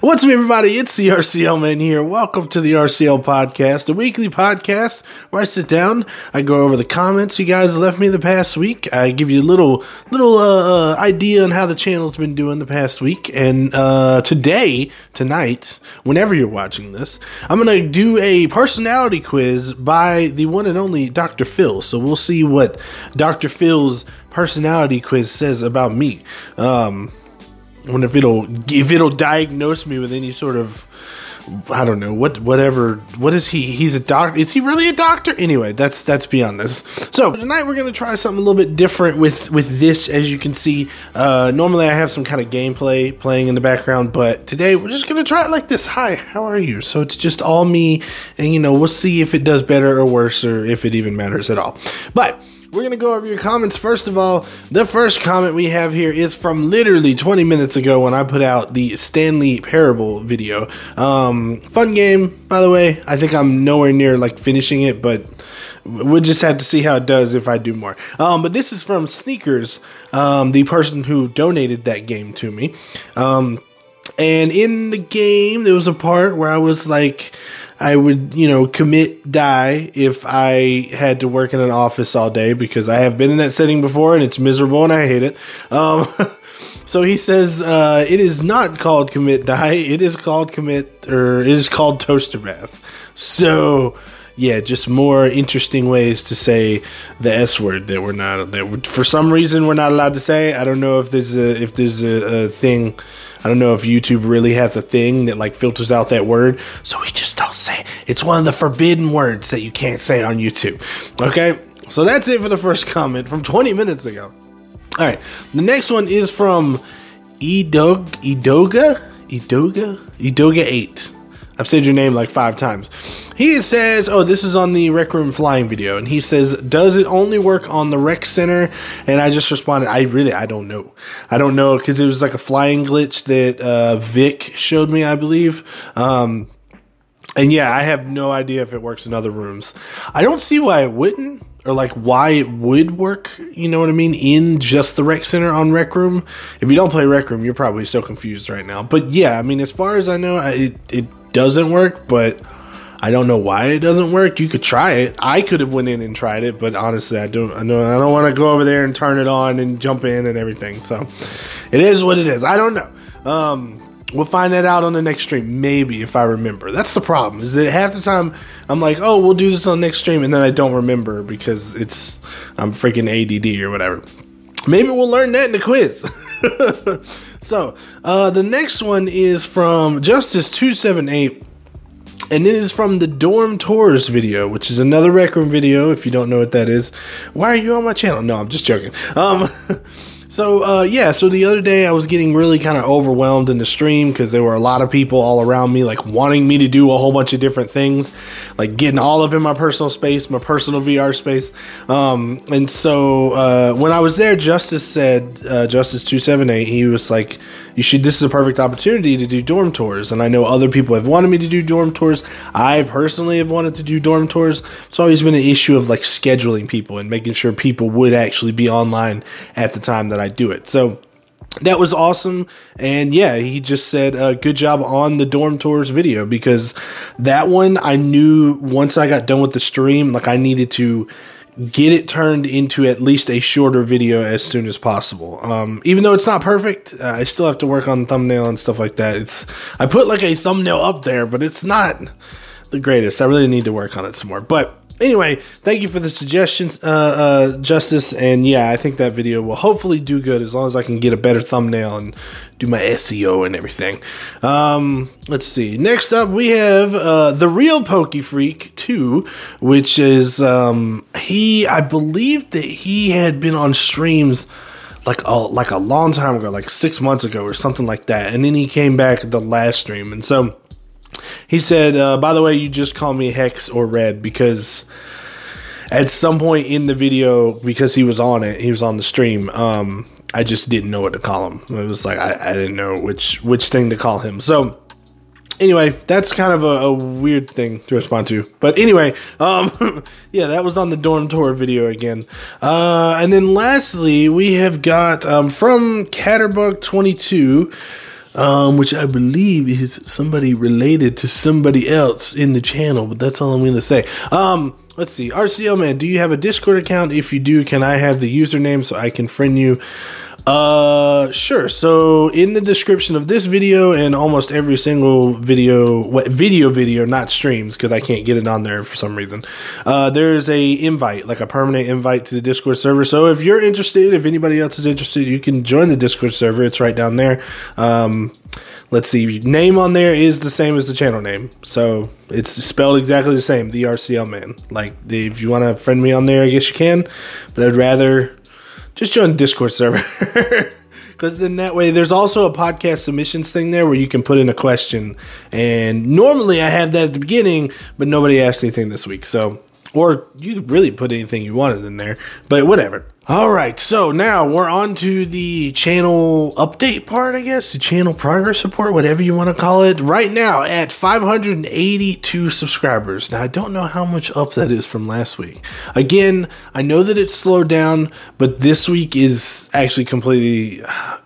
What's up, everybody? It's the RCL Man here. Welcome to the RCL Podcast, a weekly podcast where I sit down, I go over the comments you guys left me the past week. I give you a little little uh, uh, idea on how the channel's been doing the past week. And uh, today, tonight, whenever you're watching this, I'm to do a personality quiz by the one and only Dr. Phil. So we'll see what Dr. Phil's personality quiz says about me. Um, Wonder if it'll if it'll diagnose me with any sort of I don't know what whatever what is he he's a doctor is he really a doctor? Anyway that's that's beyond this. So tonight we're gonna try something a little bit different with with this as you can see. Uh, normally I have some kind of gameplay playing in the background but today we're just gonna try it like this. Hi how are you? So it's just all me and you know we'll see if it does better or worse or if it even matters at all. But we're going to go over your comments. First of all, the first comment we have here is from literally 20 minutes ago when I put out the Stanley Parable video. Um, fun game, by the way. I think I'm nowhere near like finishing it, but we'll just have to see how it does if I do more. Um, but this is from Sneakers, um, the person who donated that game to me. Um, and in the game, there was a part where I was like, I would, you know, commit die if I had to work in an office all day because I have been in that setting before and it's miserable and I hate it. Um, so he says uh, it is not called commit die. It is called commit or it is called toaster bath. So yeah, just more interesting ways to say the S word that we're not that for some reason we're not allowed to say. I don't know if there's a if there's a, a thing. I don't know if YouTube really has a thing that like filters out that word, so we just don't say. It. It's one of the forbidden words that you can't say on YouTube. Okay, so that's it for the first comment from 20 minutes ago. All right, the next one is from Edog Edoga Edoga Edoga Eight. I've said your name like five times. He says, "Oh, this is on the Rec Room flying video," and he says, "Does it only work on the Rec Center?" And I just responded, "I really, I don't know. I don't know because it was like a flying glitch that uh, Vic showed me, I believe." Um, and yeah, I have no idea if it works in other rooms. I don't see why it wouldn't, or like why it would work. You know what I mean? In just the Rec Center on Rec Room. If you don't play Rec Room, you're probably so confused right now. But yeah, I mean, as far as I know, it it doesn't work, but I don't know why it doesn't work. You could try it. I could have went in and tried it, but honestly, I don't. I know I don't want to go over there and turn it on and jump in and everything. So it is what it is. I don't know. Um, we'll find that out on the next stream, maybe if I remember. That's the problem. Is that half the time I'm like, oh, we'll do this on the next stream, and then I don't remember because it's I'm freaking ADD or whatever. Maybe we'll learn that in the quiz. so uh, the next one is from Justice two seven eight, and it is from the Dorm Tours video, which is another Rec Room video. If you don't know what that is, why are you on my channel? No, I'm just joking. Um, So uh, yeah, so the other day I was getting really kind of overwhelmed in the stream because there were a lot of people all around me, like wanting me to do a whole bunch of different things, like getting all up in my personal space, my personal VR space. Um, and so uh, when I was there, Justice said, uh, Justice two seven eight, he was like, "You should. This is a perfect opportunity to do dorm tours." And I know other people have wanted me to do dorm tours. I personally have wanted to do dorm tours. It's always been an issue of like scheduling people and making sure people would actually be online at the time that I do it. So that was awesome. And yeah, he just said, uh, good job on the dorm tours video because that one I knew once I got done with the stream, like I needed to get it turned into at least a shorter video as soon as possible. Um, even though it's not perfect, uh, I still have to work on thumbnail and stuff like that. It's I put like a thumbnail up there, but it's not the greatest. I really need to work on it some more. But anyway, thank you for the suggestions, uh, uh, Justice. And yeah, I think that video will hopefully do good as long as I can get a better thumbnail and do my SEO and everything. Um, let's see. Next up, we have uh, the real Pokey Freak 2, which is um, he. I believe that he had been on streams like a like a long time ago, like six months ago or something like that, and then he came back the last stream, and so. He said, uh, by the way, you just call me Hex or Red because at some point in the video, because he was on it, he was on the stream, um, I just didn't know what to call him. It was like I, I didn't know which which thing to call him. So anyway, that's kind of a, a, weird thing to respond to. But anyway, um, yeah, that was on the dorm tour video again. Uh, and then lastly, we have got um, from Catterbug22 um, which I believe is somebody related to somebody else in the channel, but that's all I'm going to say. Um, let's see. RCL man, do you have a Discord account? If you do, can I have the username so I can friend you? Uh, sure. So in the description of this video and almost every single video, what video video, not streams, because I can't get it on there for some reason. Uh, there's a invite, like a permanent invite to the Discord server. So if you're interested, if anybody else is interested, you can join the Discord server. It's right down there. Um, let's see. Name on there is the same as the channel name, so it's spelled exactly the same. The RCL man. Like if you want to friend me on there, I guess you can, but I'd rather just join the Discord server. Because then that way, there's also a podcast submissions thing there where you can put in a question. And normally I have that at the beginning, but nobody asked anything this week. So, or you could really put anything you wanted in there, but whatever. All right, so now we're on to the channel update part, I guess, the channel progress report, whatever you want to call it. Right now at 582 subscribers. Now, I don't know how much up that is from last week. Again, I know that it's slowed down, but this week is actually completely,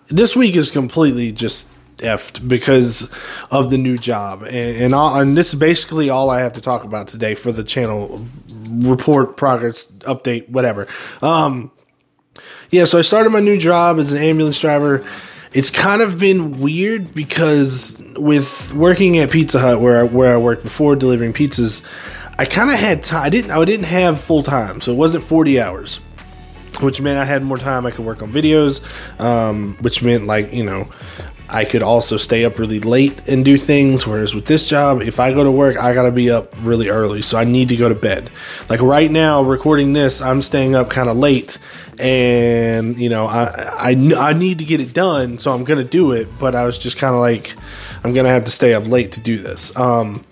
this week is completely just effed because of the new job. And, and, all, and this is basically all I have to talk about today for the channel report, progress, update, whatever. Um, yeah, so I started my new job as an ambulance driver. It's kind of been weird because with working at Pizza Hut, where I, where I worked before delivering pizzas, I kind of had time. I didn't I didn't have full time, so it wasn't forty hours, which meant I had more time. I could work on videos, um, which meant like you know I could also stay up really late and do things. Whereas with this job, if I go to work, I gotta be up really early, so I need to go to bed. Like right now, recording this, I'm staying up kind of late, and you know, I, I I need to get it done, so I'm gonna do it. But I was just kind of like, I'm gonna have to stay up late to do this. Um,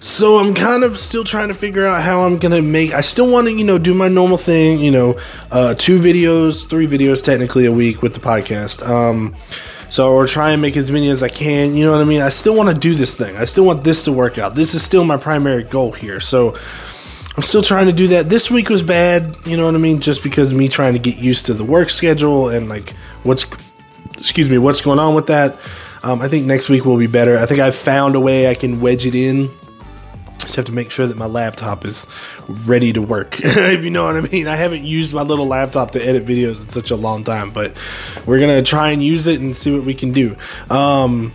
so I'm kind of still trying to figure out how I'm gonna make. I still want to, you know, do my normal thing. You know, uh, two videos, three videos technically a week with the podcast. Um, so, or try and make as many as I can. You know what I mean? I still want to do this thing. I still want this to work out. This is still my primary goal here. So, I'm still trying to do that. This week was bad. You know what I mean? Just because me trying to get used to the work schedule and like what's, excuse me, what's going on with that. Um, I think next week will be better. I think I've found a way I can wedge it in just have to make sure that my laptop is ready to work. if you know what I mean. I haven't used my little laptop to edit videos in such a long time, but we're gonna try and use it and see what we can do. Um,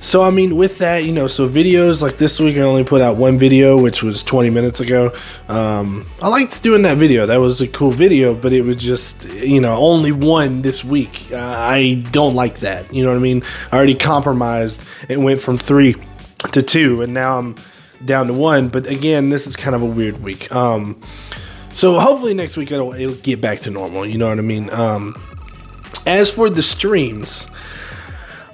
so I mean, with that, you know, so videos like this week, I only put out one video, which was 20 minutes ago. Um, I liked doing that video; that was a cool video, but it was just, you know, only one this week. Uh, I don't like that. You know what I mean? I already compromised. It went from three to two, and now I'm down to one. But again, this is kind of a weird week. Um, so hopefully next week it'll, it'll get back to normal. You know what I mean? Um, as for the streams,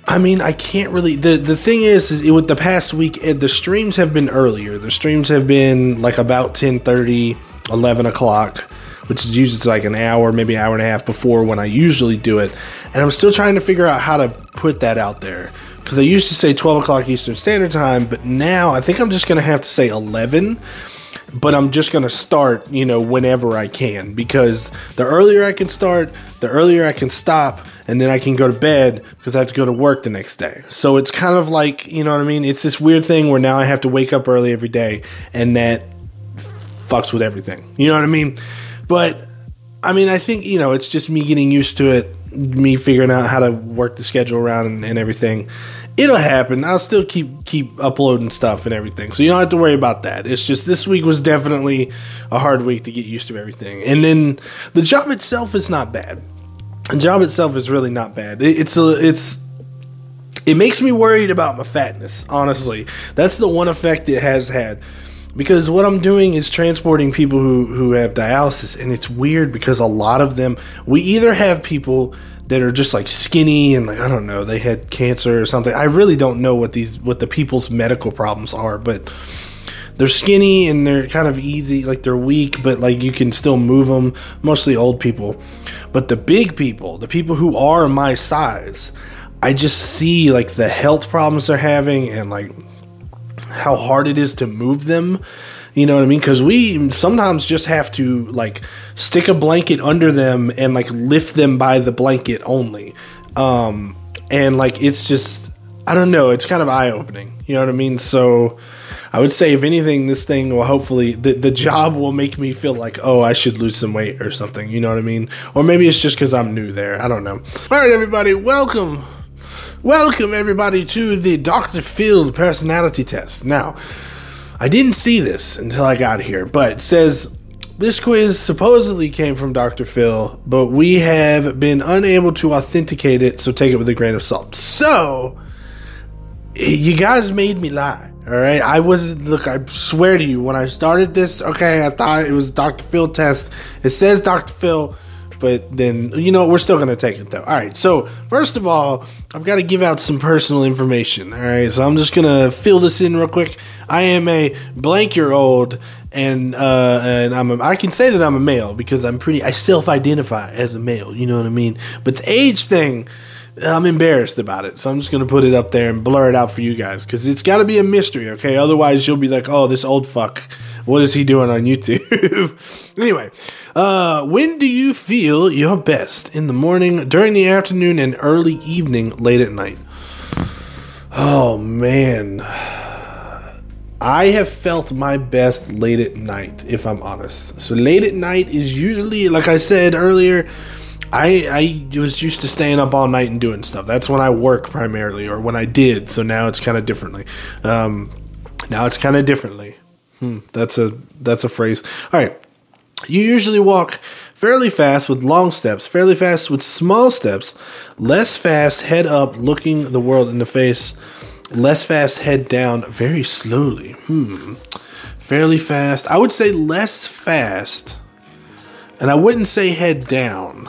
I mean, I can't really. The the thing is, is with the past week, eh, the streams have been earlier. The streams have been like about 10 30, 11 o'clock, which is usually like an hour, maybe an hour and a half before when I usually do it. And I'm still trying to figure out how to put that out there because I used to say 12 o'clock Eastern Standard Time, but now I think I'm just going to have to say 11. But I'm just going to start, you know, whenever I can because the earlier I can start, the earlier I can stop, and then I can go to bed because I have to go to work the next day. So it's kind of like, you know what I mean? It's this weird thing where now I have to wake up early every day, and that fucks with everything. You know what I mean? But I mean, I think, you know, it's just me getting used to it me figuring out how to work the schedule around and, and, everything. It'll happen. I'll still keep keep uploading stuff and everything, so you don't have to worry about that. It's just this week was definitely a hard week to get used to everything, and then the job itself is not bad. The job itself is really not bad. It, it's a it's it makes me worried about my fatness. Honestly, that's the one effect it has had because what I'm doing is transporting people who who have dialysis, and it's weird because a lot of them we either have people that are just like skinny and like I don't know they had cancer or something. I really don't know what these what the people's medical problems are, but they're skinny and they're kind of easy like they're weak but like you can still move them mostly old people but the big people the people who are my size i just see like the health problems they're having and like how hard it is to move them. You know what I mean? Because we sometimes just have to like stick a blanket under them and like lift them by the blanket only. Um, and like it's just I don't know. It's kind of eye opening. You know what I mean? So I would say, if anything, this thing will hopefully the the job will make me feel like, oh, I should lose some weight or something. You know what I mean? Or maybe it's just because I'm new there. I don't know. All right, everybody, welcome. Welcome, everybody, to the Dr. Phil personality test. Now, I didn't see this until I got here, but it says this quiz supposedly came from Dr. Phil, but we have been unable to authenticate it, so take it with a grain of salt. So, you guys made me lie. All right, I was look. I swear to you, when I started this, okay, I thought it was Dr. Phil test. It says Dr. Phil, but then you know we're still gonna take it though. All right, so first of all, I've got to give out some personal information. All right, so I'm just gonna fill this in real quick. I am a blank year old, and uh, and I'm a, I can say that I'm a male because I'm pretty. I self-identify as a male. You know what I mean? But the age thing I'm embarrassed about it, so I'm just gonna put it up there and blur it out for you guys because it's got to be a mystery, okay? Otherwise, you'll be like, "Oh, this old fuck, what is he doing on YouTube?" anyway, uh, when do you feel your best? In the morning, during the afternoon, and early evening, late at night. Oh man, I have felt my best late at night, if I'm honest. So late at night is usually, like I said earlier I I was used to staying up all night and doing stuff. That's when I work primarily, or when I did. So now it's kind of differently. Um, now it's kind of differently. Hmm, that's a that's a phrase. All right. You usually walk fairly fast with long steps, fairly fast with small steps, less fast head up, looking the world in the face, less fast head down, very slowly. Hmm. Fairly fast. I would say less fast. And I wouldn't say head down.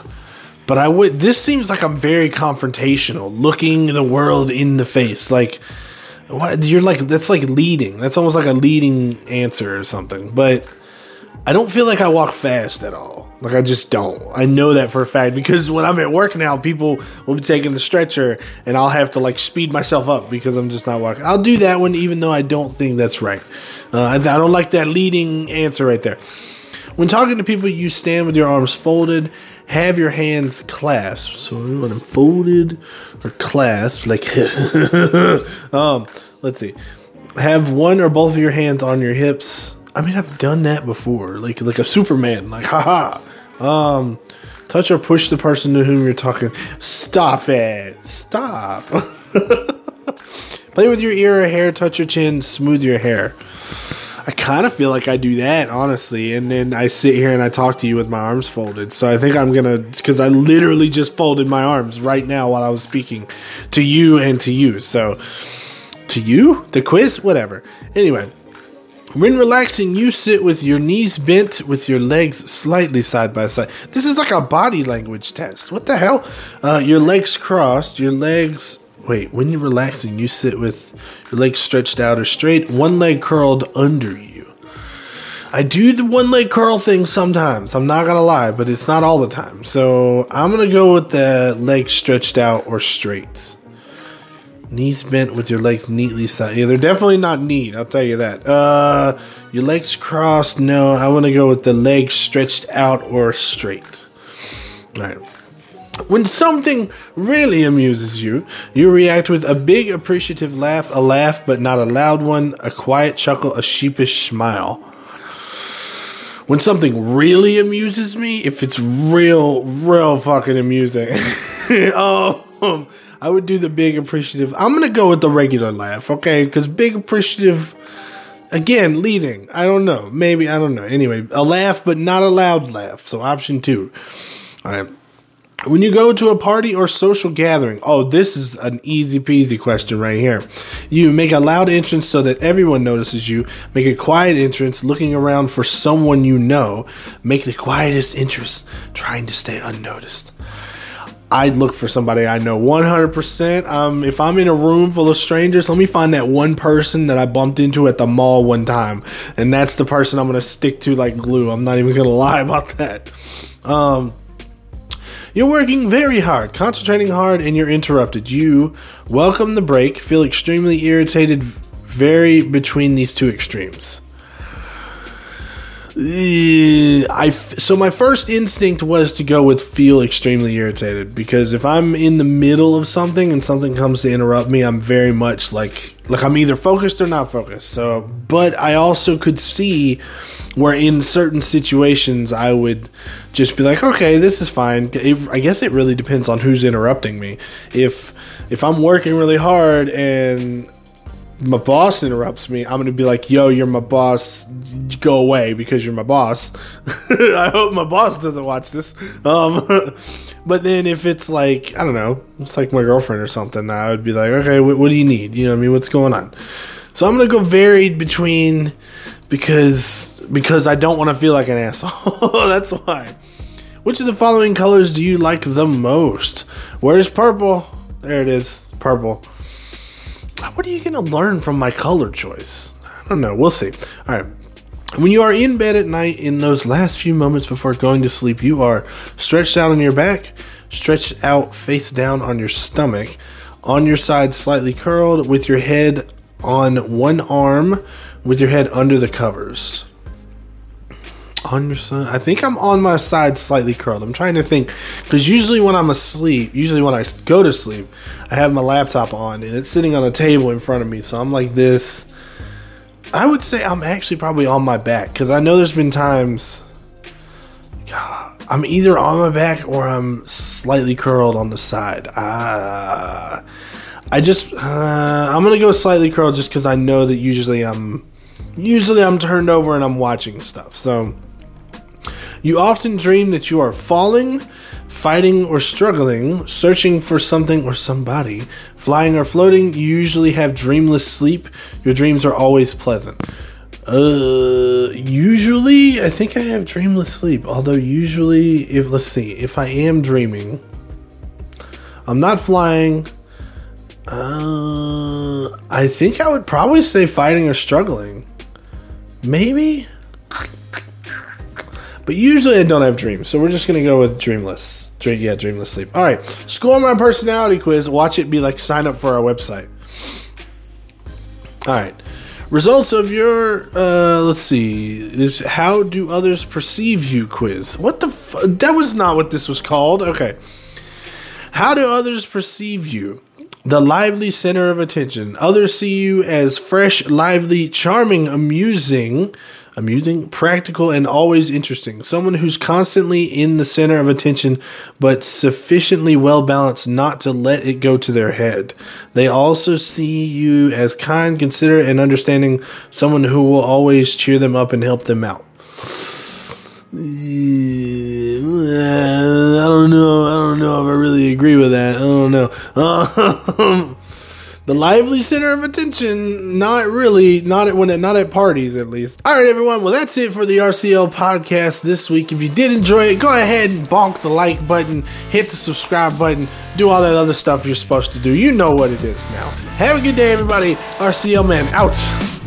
But I would. This seems like I'm very confrontational, looking the world in the face. Like, what you're like. That's like leading. That's almost like a leading answer or something. But I don't feel like I walk fast at all. Like I just don't. I know that for a fact because when I'm at work now, people will be taking the stretcher, and I'll have to like speed myself up because I'm just not walking. I'll do that one, even though I don't think that's right. Uh, I, don't like that leading answer right there. When talking to people, you stand with your arms folded have your hands clasped. So you want them folded or clasped, like um, let's see. Have one or both of your hands on your hips. I mean, I've done that before, like like a Superman, like haha. Um, touch or push the person to whom you're talking. Stop it! Stop. Play with your ear or hair. Touch your chin. Smooth your hair. I kind of feel like I do that, honestly. And then I sit here and I talk to you with my arms folded. So I think I'm going to, because I literally just folded my arms right now while I was speaking to you and to you. So to you? The quiz? Whatever. Anyway. When relaxing, you sit with your knees bent with your legs slightly side by side. This is like a body language test. What the hell? Uh, your legs crossed, your legs Wait, when you're relaxing, you sit with your legs stretched out or straight, one leg curled under you. I do the one leg curl thing sometimes. I'm not gonna lie, but it's not all the time. So I'm gonna go with the legs stretched out or straight. Knees bent with your legs neatly side. Yeah, they're definitely not neat. I'll tell you that. Uh, your legs crossed. No, I want to go with the legs stretched out or straight. All right. When something really amuses you, you react with a big appreciative laugh, a laugh but not a loud one, a quiet chuckle, a sheepish smile. When something really amuses me, if it's real, real fucking amusing, oh, Um, I would do the big appreciative. I'm gonna go with the regular laugh, okay? Because big appreciative, again, leading. I don't know. Maybe I don't know. Anyway, a laugh but not a loud laugh. So option two. All right. When you go to a party or social gathering, oh, this is an easy peasy question right here. You make a loud entrance so that everyone notices you. Make a quiet entrance looking around for someone you know. Make the quietest entrance trying to stay unnoticed. I look for somebody I know 100%. Um, if I'm in a room full of strangers, let me find that one person that I bumped into at the mall one time. And that's the person I'm going to stick to like glue. I'm not even going to lie about that. Um, you're working very hard, concentrating hard, and you're interrupted. You welcome the break, feel extremely irritated, very between these two extremes. I so my first instinct was to go with feel extremely irritated because if I'm in the middle of something and something comes to interrupt me, I'm very much like like I'm either focused or not focused. So, but I also could see where in certain situations I would just be like, okay, this is fine. It, I guess it really depends on who's interrupting me. If if I'm working really hard and my boss interrupts me, I'm gonna be like, "Yo, you're my boss. Go away because you're my boss." I hope my boss doesn't watch this. Um, but then if it's like I don't know, it's like my girlfriend or something, I would be like, "Okay, what, what do you need? You know, what I mean, what's going on?" So I'm gonna go varied between because because I don't want to feel like an asshole. That's why. Which of the following colors do you like the most? Where's purple? There it is, purple. What are you going to learn from my color choice? I don't know. We'll see. All right. When you are in bed at night, in those last few moments before going to sleep, you are stretched out on your back, stretched out face down on your stomach, on your side slightly curled, with your head on one arm, with your head under the covers. On your side, I think I'm on my side slightly curled. I'm trying to think because usually when I'm asleep, usually when I go to sleep, I have my laptop on and it's sitting on a table in front of me. So I'm like this. I would say I'm actually probably on my back because I know there's been times. God, I'm either on my back or I'm slightly curled on the side. Uh, I just uh, I'm gonna go slightly curled just because I know that usually I'm usually I'm turned over and I'm watching stuff. So you often dream that you are falling, fighting or struggling, searching for something or somebody, flying or floating. You usually have dreamless sleep. Your dreams are always pleasant. Uh, usually, I think I have dreamless sleep. Although, usually, if let's see, if I am dreaming, I'm not flying. Uh, I think I would probably say fighting or struggling. Maybe. But usually I don't have dreams, so we're just gonna go with dreamless. Dream, yeah, dreamless sleep. All right, score my personality quiz. Watch it be like sign up for our website. All right, results of your uh, let's see is how do others perceive you quiz. What the f- that was not what this was called. Okay, how do others perceive you? The lively center of attention. Others see you as fresh, lively, charming, amusing amusing, practical, and always interesting. Someone who's constantly in the center of attention, but sufficiently well balanced not to let it go to their head. They also see you as kind, considerate, and understanding, someone who will always cheer them up and help them out. I don't know. I don't know if I really agree with that. I don't know. Um, The lively center of attention, not really, not at when not at parties at least. All right, everyone. Well, that's it for the RCL podcast this week. If you did enjoy it, go ahead and bonk the like button, hit the subscribe button, do all that other stuff you're supposed to do. You know what it is now. Have a good day, everybody. RCL man out.